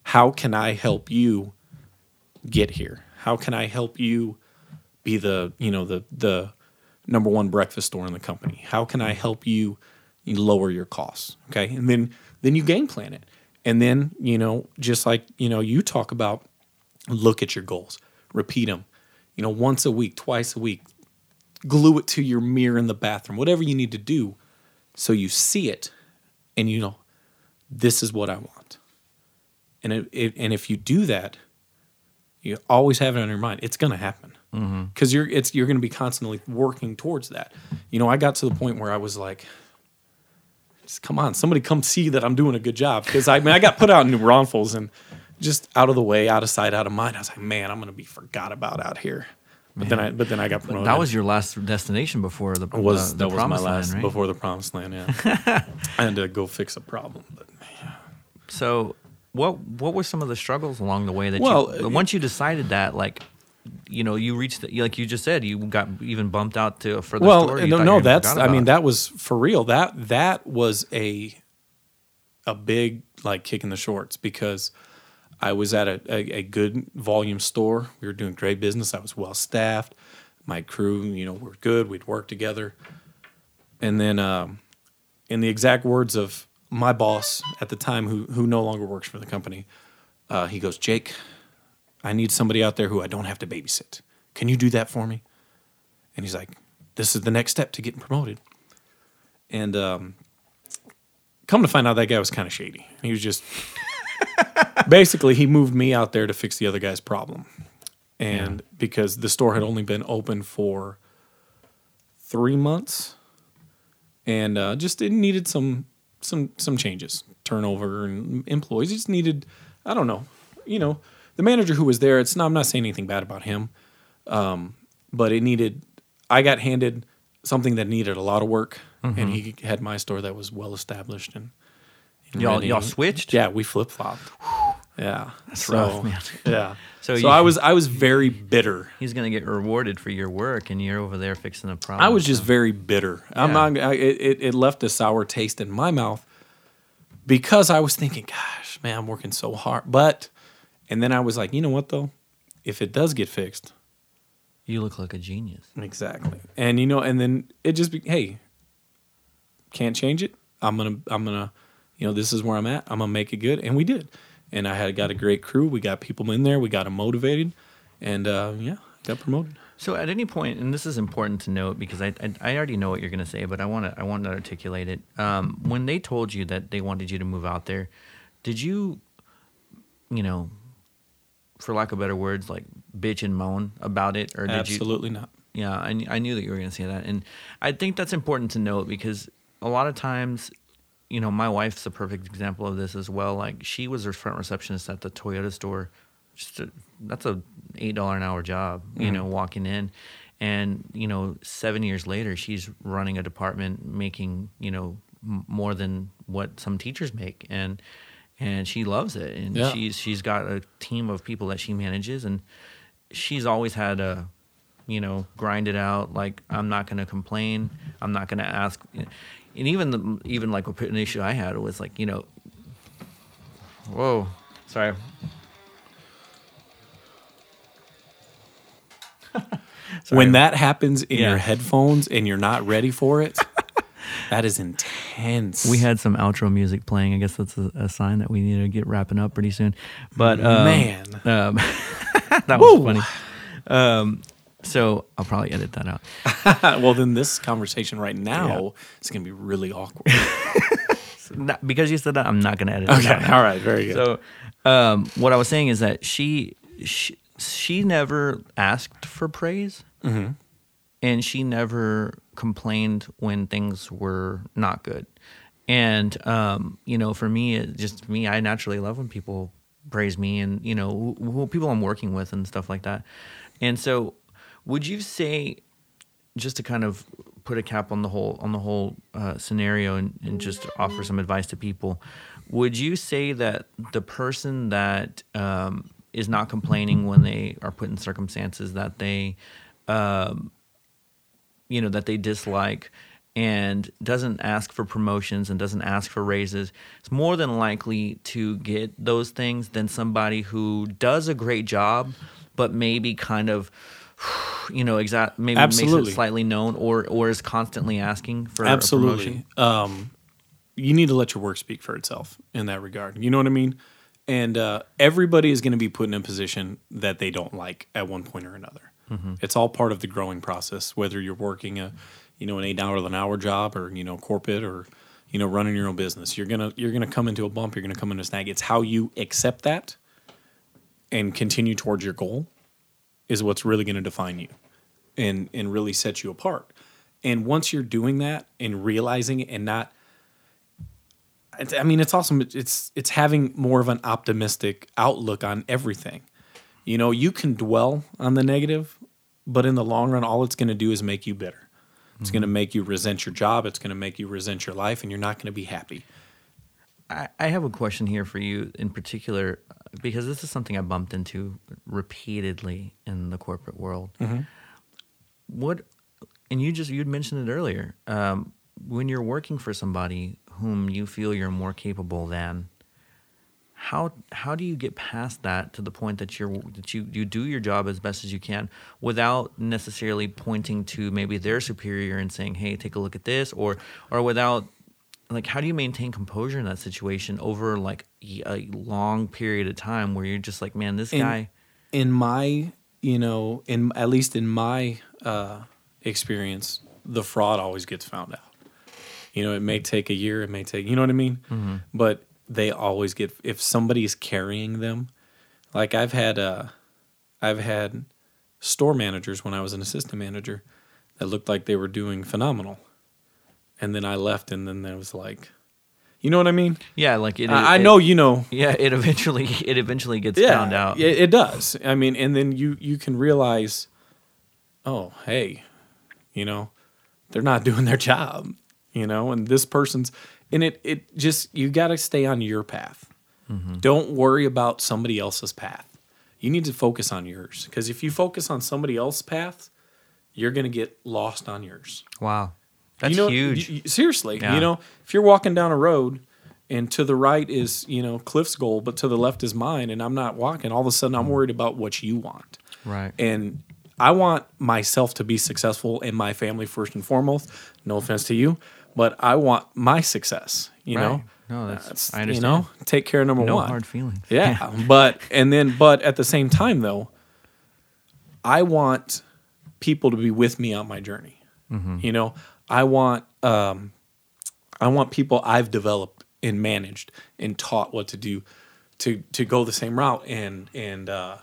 How can I help you get here? How can I help you be the you know the the number one breakfast store in the company? How can I help you, lower your costs? Okay, and then then you game plan it, and then you know just like you know you talk about, look at your goals, repeat them, you know once a week, twice a week, glue it to your mirror in the bathroom, whatever you need to do, so you see it, and you know this is what I want. And it, it, and if you do that, you always have it on your mind. It's going to happen mm-hmm. because you're it's you're going to be constantly working towards that. You know, I got to the point where I was like, just come on, somebody come see that I'm doing a good job because I mean I got put out in New Braunfels and just out of the way, out of sight, out of mind. I was like, man, I'm going to be forgot about out here. But then I but then I got promoted. that was your last destination before the was the, the that was my promised land, last right? before the promised land. Yeah, I had to go fix a problem. But So, what what were some of the struggles along the way that Well, you, uh, once you decided that like you know you reached the, like you just said you got even bumped out to a further well no no that's i mean that was for real. That that was a a big like kick in the shorts because i was at a, a, a good volume store. We were doing great business. I was well staffed. My crew you know were good. We'd work together. And then um, in the exact words of my boss at the time who who no longer works for the company uh, he goes jake i need somebody out there who i don't have to babysit can you do that for me and he's like, "This is the next step to getting promoted." And um, come to find out, that guy was kind of shady. He was just basically he moved me out there to fix the other guy's problem, and because the store had only been open for three months, and uh, just it needed some some some changes, turnover and employees. It just needed, I don't know, you know, the manager who was there. It's not. I'm not saying anything bad about him um, but it needed i got handed something that needed a lot of work and mm-hmm. he had my store that was well established and, and Y'all- y'all switched? yeah we flip-flopped yeah that's rough, man. yeah So so, i was i was very bitter he's gonna get rewarded for your work and you're over there fixing a problem i was just very bitter i'm not I, it, it it left a sour taste in my mouth because i was thinking gosh man i'm working so hard but and then i was like you know what though if it does get fixed you look like a genius Exactly. And you know, and then it just be, hey, can't change it. I'm gonna, I'm gonna, you know, this is where I'm at. I'm gonna make it good, and we did. And I had got a great crew. We got people in there. We got them motivated, and uh, yeah, got promoted. So at any point, and this is important to note because I I, I already know what you're going to say, but I want to I want to articulate it. Um, when they told you that they wanted you to move out there, did you, you know, for lack of better words, like bitch and moan about it, or did you? Absolutely not. Yeah, I, I knew that you were going to say that. And I think that's important to note because a lot of times, you know, my wife's a perfect example of this as well. Like, she was a front receptionist at the Toyota store. Just a, that's a $8 an hour job, you mm-hmm. know, walking in. And, you know, seven years later, she's running a department making, you know, m- more than what some teachers make. And, and she loves it. And Yeah. she's, she's got a team of people that she manages. And she's always had a, you know, grind it out. Like I'm not going to complain. I'm not going to ask. And even the even like an issue I had was like you know, whoa, sorry. Sorry. When that happens in Yeah. your headphones and you're not ready for it, that is intense. We had some outro music playing. I guess that's a, a sign that we need to get wrapping up pretty soon. But um, Man. um, that was funny. Um, so I'll probably edit that out. well, then this conversation right now is going to be really awkward. Not- because you said that, I'm not going to edit. it okay. out. All right. Very good. So, um, what I was saying is that she she, she never asked for praise, Mm-hmm. and she never complained when things were not good. And um, you know, for me, it just me, I naturally love when people praise me, and you know, who, who people I'm working with and stuff like that. And so, would you say, just to kind of put a cap on the whole on the whole uh, scenario and, and just offer some advice to people, would you say that the person that um, is not complaining when they are put in circumstances that they, um, you know, that they dislike and doesn't ask for promotions and doesn't ask for raises is more than likely to get those things than somebody who does a great job but maybe kind of you know exact maybe makes Absolutely. it slightly known or or is constantly asking for. Absolutely. Um, you need to let your work speak for itself in that regard. You know what I mean? And uh, everybody is going to be put in a position that they don't like at one point or another. It's all part of the growing process. Whether you're working a, you know, an eight dollar an hour job or you know corporate or you know running your own business, you're gonna you're gonna come into a bump. You're gonna come into a snag. It's how you accept that and continue towards your goal is what's really going to define you and and really set you apart. And once you're doing that and realizing it and not it's, I mean it's awesome it's it's having more of an optimistic outlook on everything. You know, you can dwell on the negative, but in the long run all it's going to do is make you bitter. It's going to mm-hmm. make you resent your job, it's going to make you resent your life and you're not going to be happy. I, I have a question here for you in particular because this is something I bumped into repeatedly in the corporate world. What, and you just you'd mentioned it earlier. Um, when you're working for somebody whom you feel you're more capable than, how how do you get past that to the point that you're that you you do your job as best as you can without necessarily pointing to maybe their superior and saying, "Hey, take a look at this," or or without like how do you maintain composure in that situation over like a long period of time where you're just like, "Man, this And- guy." in my you know in at least in my uh, experience the fraud always gets found out. You know it may take a year it may take you know what i mean? But they always get if somebody's carrying them like i've had uh i've had store managers when i was an assistant manager that looked like they were doing phenomenal and then i left and then there was like you know what i mean Yeah, like it. I, I it- know you know Yeah, it eventually it eventually gets yeah, found out. It, it does. I mean, and then you you can realize, oh, hey, you know, they're not doing their job, you know, and this person's and it it just you got to stay on your path. Mm-hmm. Don't worry about somebody else's path. You need to focus on yours because if you focus on somebody else's path, you're going to get lost on yours. Wow, that's you know, huge. you- you- seriously, Yeah. you know, if you're walking down a road and to the right is you know Cliff's goal, but to the left is mine, and I'm not walking, all of a sudden I'm mm. worried about what you want, right. and I want myself to be successful and my family first and foremost. No offense to you, but I want my success. You know, No, that's- That's- I You understand. know, take care of number no one. hard feelings. Yeah, but and then but at the same time though, I want people to be with me on my journey. Mm-hmm. You know, I want um, I want people I've developed and managed and taught what to do to to go the same route and and uh,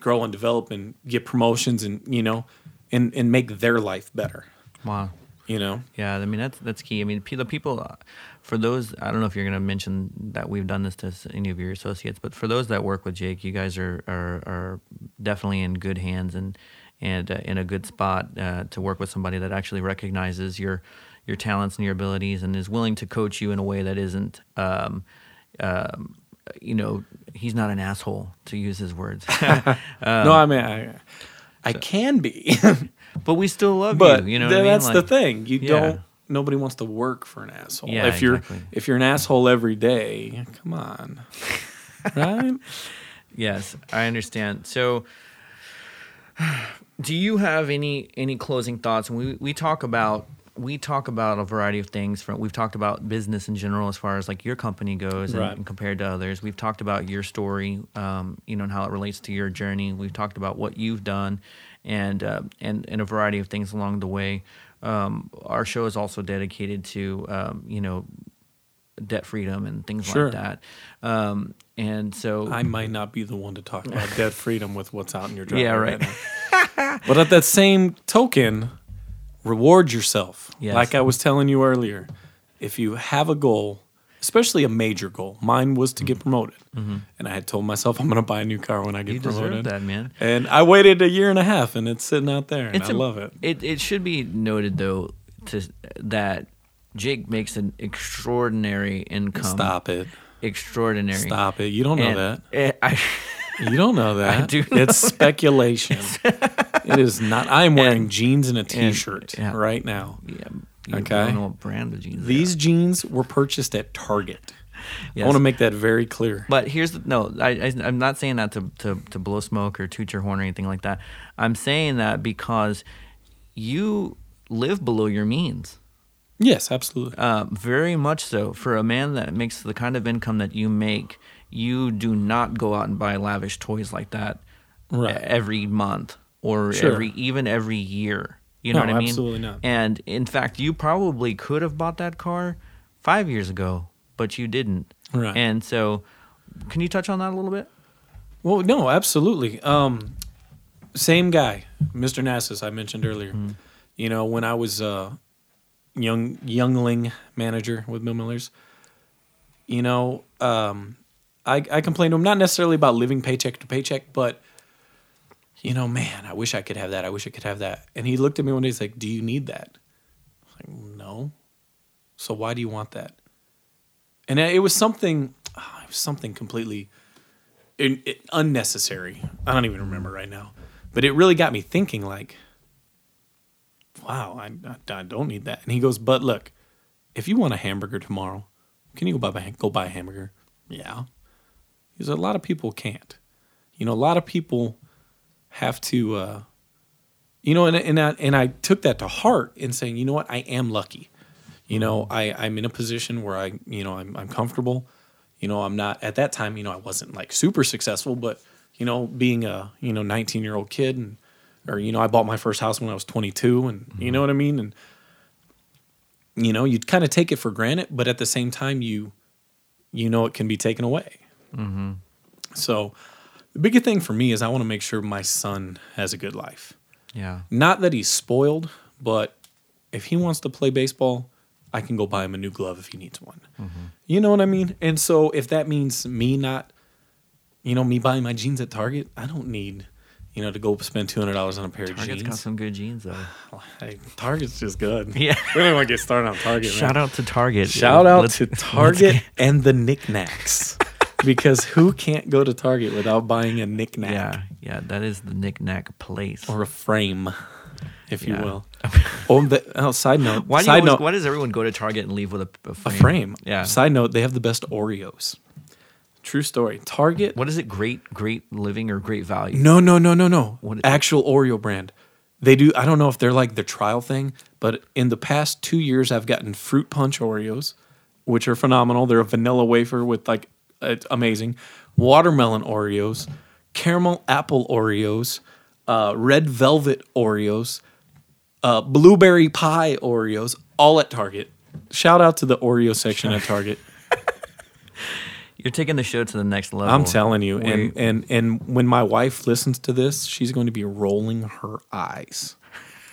grow and develop and get promotions and you know and and make their life better. Wow. You know, Yeah, I mean that's that's key. I mean, the people, uh, for those, I don't know if you're going to mention that we've done this to any of your associates, but for those that work with Jake, you guys are are, are definitely in good hands and and uh, in a good spot uh, to work with somebody that actually recognizes your your talents and your abilities and is willing to coach you in a way that isn't. Um, um, you know, he's not an asshole to use his words, no, I mean I I can be. but we still love but you. You know, th- what I mean? that's the thing. You Yeah. don't nobody wants to work for an asshole. Yeah, if you're exactly. if you're an asshole every day, come on, right? Yes, I understand. So, do you have any any closing thoughts? And we we talk about we talk about a variety of things. From we've talked about business in general, as far as like your company goes, and, Right. and compared to others. We've talked about your story, um, you know, and how it relates to your journey. We've talked about what you've done, and uh, and and a variety of things along the way. Um, our show is also dedicated to um, you know debt freedom and things Sure. like that. Um, and so I might not be the one to talk about debt freedom with what's out in your driveway. Yeah, right. now. but at that same token, reward yourself. Yes. Like I was telling you earlier, if you have a goal, especially a major goal, mine was to get promoted, and I had told myself I'm going to buy a new car when I get Mm-hmm. you promoted. that, man. And I waited a year and a half, and it's sitting out there, and I a- love it. It it should be noted though to that Jake makes an extraordinary income. Stop it. Extraordinary. Stop it. You don't know And that. it- I, You don't know that. I do know it's speculation. it is not. I am wearing jeans and a t-shirt yeah. right now. yeah, you Okay. don't know what brand of jeans. These jeans were purchased at Target. Yes. I want to make that very clear. But here's the no. I, I I'm not saying that to, to to blow smoke or toot your horn or anything like that. I'm saying that because you live below your means. Yes, absolutely. Uh, very much so. For a man that makes the kind of income that you make, you do not go out and buy lavish toys like that Right. every month or Sure. every even every year. You know No, what I mean? absolutely not. And in fact, you probably could have bought that car five years ago, but you didn't. Right. And so, can you touch on that a little bit? Well, no, absolutely. Um, same guy, Mr. Nassus, I mentioned earlier. Mm-hmm. You know, when I was uh, young youngling manager with Mill Millers, you know, um, I, I complained to him not necessarily about living paycheck to paycheck, but you know, man, I wish I could have that. I wish I could have that. And he looked at me one day. He's like, "Do you need that?" Like, "No." So why do you want that? And it was something. ah, It was something completely it, unnecessary. I don't even remember right now, but it really got me thinking. Like, wow, I, I, don't need that. And he goes, but look, if you want a hamburger tomorrow, can you go buy go buy a hamburger? Yeah, because a lot of people can't. You know, a lot of people have to. Uh, you know, and and I, and I took that to heart in saying, you know what, I am lucky. You know, I I'm in a position where I you know I'm I'm comfortable. You know, I'm not at that time. You know, I wasn't like super successful, but you know, being a you know 19 year old kid and or you know, I bought my first house when I was 22, and you mm-hmm. know what I mean, and you know, you kind of take it for granted, but at the same time, you you know it can be taken away. Mm-hmm. So the biggest thing for me is I want to make sure my son has a good life. Yeah. Not that he's spoiled, but if he wants to play baseball, I can go buy him a new glove if he needs one. Mm-hmm. You know what I mean? And so if that means me not, you know, me buying my jeans at Target, I don't need, you know, to go spend two hundred dollars on a pair Target's of jeans. Target's got some good jeans though. Hey, Target's just good. Yeah. we don't want to get started on Target. Shout man. out to Target. Shout out Let's- to Target get- and the knickknacks. because who can't go to Target without buying a knickknack Yeah, yeah, that is the knickknack place. or a frame, if you will? oh, the, oh, side note. Why do you side always, note. why does everyone go to Target and leave with a, a a frame? frame. Yeah. Side note, they have the best Oreos. True story. Target. What is it? Great, great living or great value? No, no, no, no, no. What- Actual Oreo brand. They do. I don't know if they're like the trial thing, but in the past two years, I've gotten fruit punch Oreos, which are phenomenal. They're a vanilla wafer with like it's amazing. Watermelon Oreos, caramel apple Oreos, uh, red velvet Oreos, uh, blueberry pie Oreos, all at Target. Shout out to the Oreo section at Target. You're taking the show to the next level. I'm telling you, and and and when my wife listens to this, she's going to be rolling her eyes.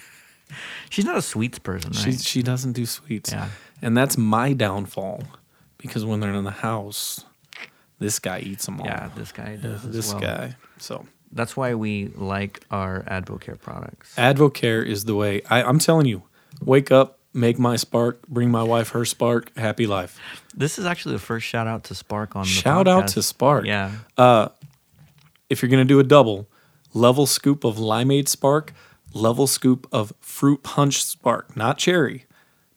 she's not a sweets person, right? She she doesn't do sweets, Yeah. and that's my downfall because when they're in the house, this guy eats them all. yeah, this guy does. as this well. guy. So That's why we like our Advocare products. Advocare is the way. I, I'm telling you, wake up, make my spark, bring my wife her spark, happy life. This is actually the first shout out to Spark on the Shout out to Spark. Yeah, If you're gonna do a double, level scoop of limeade spark, level scoop of fruit punch spark, not cherry,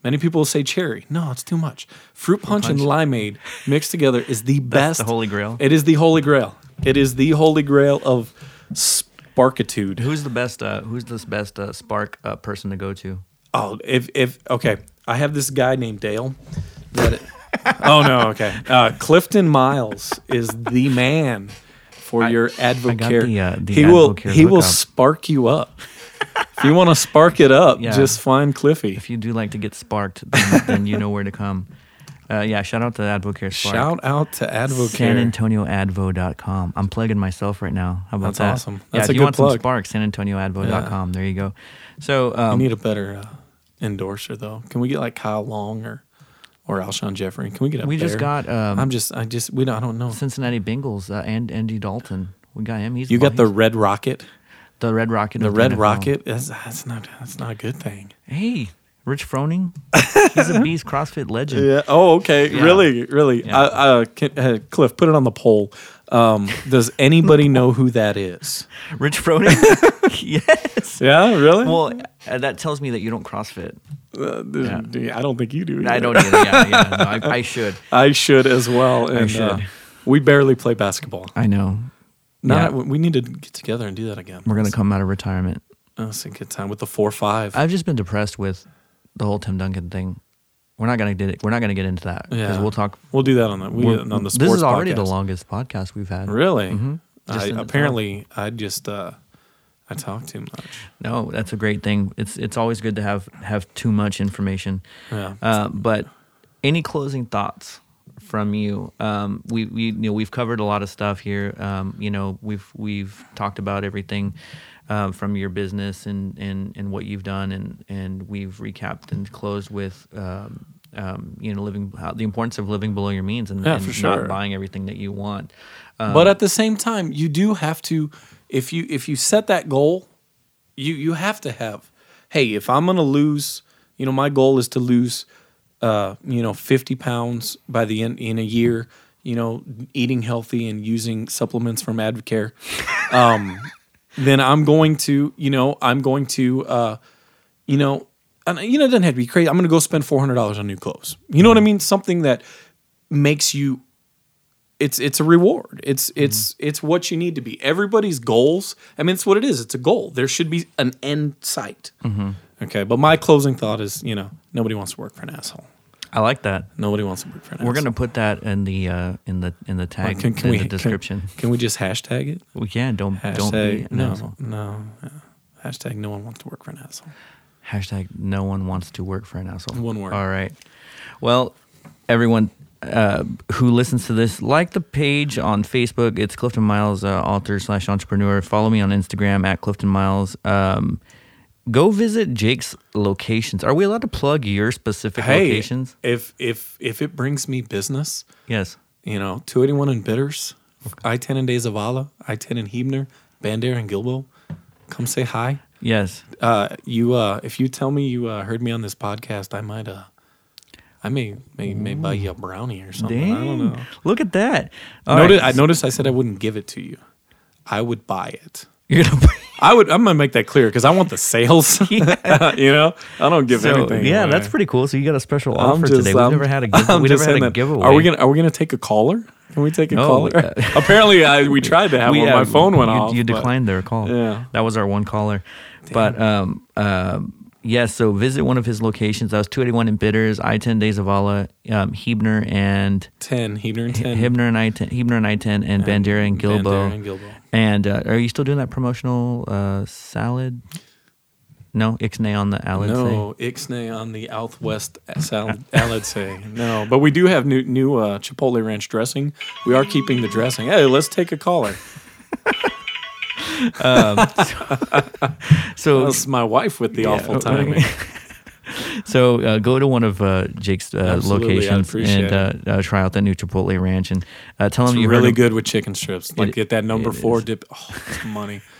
Many people say cherry. No, it's too much. Fruit punch, and limeade mixed together is the best. the holy grail? It is the holy grail. It is the holy grail of sparkitude. Who's the best? Uh, who's this best uh, spark uh, person to go to? Oh, if if okay, I have this guy named Dale. That oh no, okay. Uh, Clifton Miles is the man for your Advocare. the, uh, the he will he will hookup. spark you up. if you want to spark it up, Yeah. just find Cliffy. If you do like to get sparked, then, then you know where to come. Uh, yeah, shout out to Advocare Spark. Shout out to San Advocare. AntonioAdvo.com. I'm plugging myself right now. How about That's that? awesome. yeah, That's if a you want plug. some spark, SanAntonioAdvo.com. There you go. So um, need a better uh, endorser though. Can we get like Kyle Long or or Alshon Jeffery? Can we get up we just got um, I'm just I just we don't, I don't know. Cincinnati Bengals uh, and Andy Dalton. We got him. He's You got the he's- Red Rocket. the Red Rocket. The Red NFL. Rocket. That's, that's not that's not a good thing. Hey, Rich Froning. He's a Beast CrossFit legend. Yeah. Oh, okay. Yeah. Really, really. Yeah. I, uh, can, uh, Cliff, put it on the poll. Um, does anybody know who that is? Rich Froning. yes. Yeah, really. Well, uh, that tells me that you don't CrossFit. Uh, th- I don't think you do. I don't either. Yeah, yeah. No, I, I should. I should as well. And should. Uh, we barely play basketball. I know. Not. Yeah. We need to get together and do that again. We're gonna come out of retirement. That's a good time with the four five. I've just been depressed with the whole Tim Duncan thing. We're not gonna get it. We're not gonna get into that because Yeah. we'll talk. we'll do that on the we, we're- on the sports. this is already the podcast. longest podcast we've had. Really? Mhm. Just I, in itself. apparently, I just uh, I talk too much. No, that's a great thing. It's it's always good to have have too much information. Yeah. Uh, but any closing thoughts from you? Um, we we you know we've covered a lot of stuff here. Um, you know we've we've talked about everything um, from your business and, and and what you've done, and and we've recapped and closed with. Um, um, you know, living how, the importance of living below your means and, Yeah, and sure. not buying everything that you want. Um, but at the same time, you do have to if you if you set that goal, you you have to have. Hey, if I'm gonna lose, you know, my goal is to lose, uh, you know, 50 pounds by the end in a year. You know, eating healthy and using supplements from Advocare. Um, then I'm going to, you know, I'm going to, uh, you know, and you know, it doesn't have to be crazy. I'm going to go spend four hundred dollars on new clothes. You know what I mean? Something that makes you it's it's a reward. It's it's it's what you need to be. Everybody's goals. I mean, it's what it is. It's a goal. There should be an end sight. Okay, but my closing thought is, you know, nobody wants to work for an asshole. I like that. Nobody wants to work for an asshole. We're gonna put that in the uh, in the in the tag Can, can in we the can- description. Can, we just hashtag it? we can don't don't Hashtag be an no asshole. no. yeah. Hashtag no one wants to work for an asshole. Hashtag no one wants to work for an asshole. One word. All right. Well, everyone uh, who listens to this, like the page on Facebook. It's Clifton Miles, uh, author slash entrepreneur. Follow me on Instagram at Clifton Miles. Um, go visit Jake's locations. Are we allowed to plug your specific Hey, locations? if if if it brings me business, Yes. you know, 281 in Bitters, I-10 in De Zavala, I-10 in Huebner, Bandera and Guilbeau, come say hi. Yes. Uh, you, uh, if you tell me you uh, heard me on this podcast, I might, uh, I may, may, may buy you a brownie or something. I don't know. Look at that. All right. I noticed I said I wouldn't give it to you. I would buy it. You're gonna I would. I'm gonna make that clear because I want the sales. you know, I don't give so, anything. yeah, away. that's pretty cool. So you got a special I'm offer just- today. We've I'm- never had a give, we just never had a that. giveaway. Are we gonna Are we gonna take a caller? Can we take a No, caller? uh, Apparently, I we tried to have We, one. uh, My phone went you, off. You but- declined their call. Yeah. that was our one caller. But um, um, yes. so visit one of his locations. That was 281 in Bitters, I-10 De Zavala, um, Huebner and Ten Huebner and ten. Huebner and I-10, Huebner and I-10, and Bandera and Guilbeau. Bandera and Guilbeau. And uh, are you still doing that promotional uh, salad? No, Ixnay on the salad. No, Ixnay on the Southwest salad. Say no, but we do have new new uh, Chipotle ranch dressing. We are keeping the dressing. Hey, let's take a caller. Um, so That's my wife with the awful Yeah. timing. So uh, go to one of uh, Jake's uh, locations and uh, uh, try out that new Chipotle ranch and uh, tell It's him you really good with chicken strips. Like It- get that number four is. dip. Oh, it's money.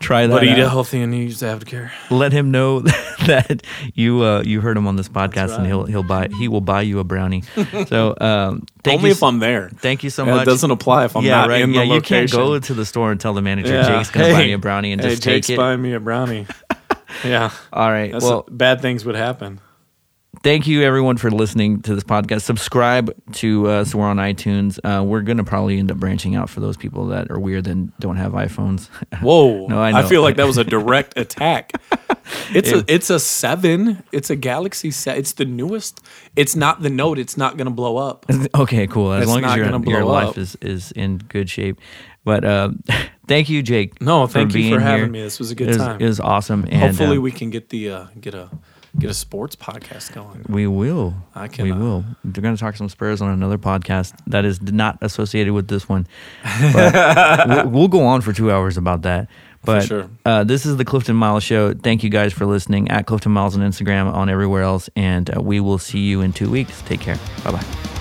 Try that. But eat it healthy and use Advocare. Let him know that you uh, you heard him on this podcast, and he'll he'll buy he will buy you a brownie. So um, Only you, if I'm there. thank you so Yeah, much. It doesn't apply if I'm yeah, not right. in yeah, the you can't go to the store and tell the manager Yeah. Jake's gonna buy me a brownie and hey, just Jake's take it. buying me a brownie. yeah. All right. That's well, bad things would happen. thank you everyone for listening to this podcast. Subscribe to us. We're on iTunes. Uh, we're gonna probably end up branching out for those people that are weird and don't have iPhones. Whoa! No, I I, feel like that was a direct attack. It's It- a it's a seven. It's a Galaxy set. It's the newest. It's not the Note. It's not gonna blow up. okay, cool. As It's long as your your life up. is is in good shape. But uh, thank you, Jake. No, thank you for having here. me. This was a It good was, time. it was awesome. And, Hopefully, uh, we can get the uh, get a get a sports podcast going. We will. I can, We uh, will. They're going to talk some Spurs on another podcast that is not associated with this one. But we'll, we'll go on for two hours about that. But sure. uh, this is the Clifton Miles Show. Thank you guys for listening at Clifton Miles on Instagram, on everywhere else. And uh, we will see you in two weeks. Take care. Bye bye.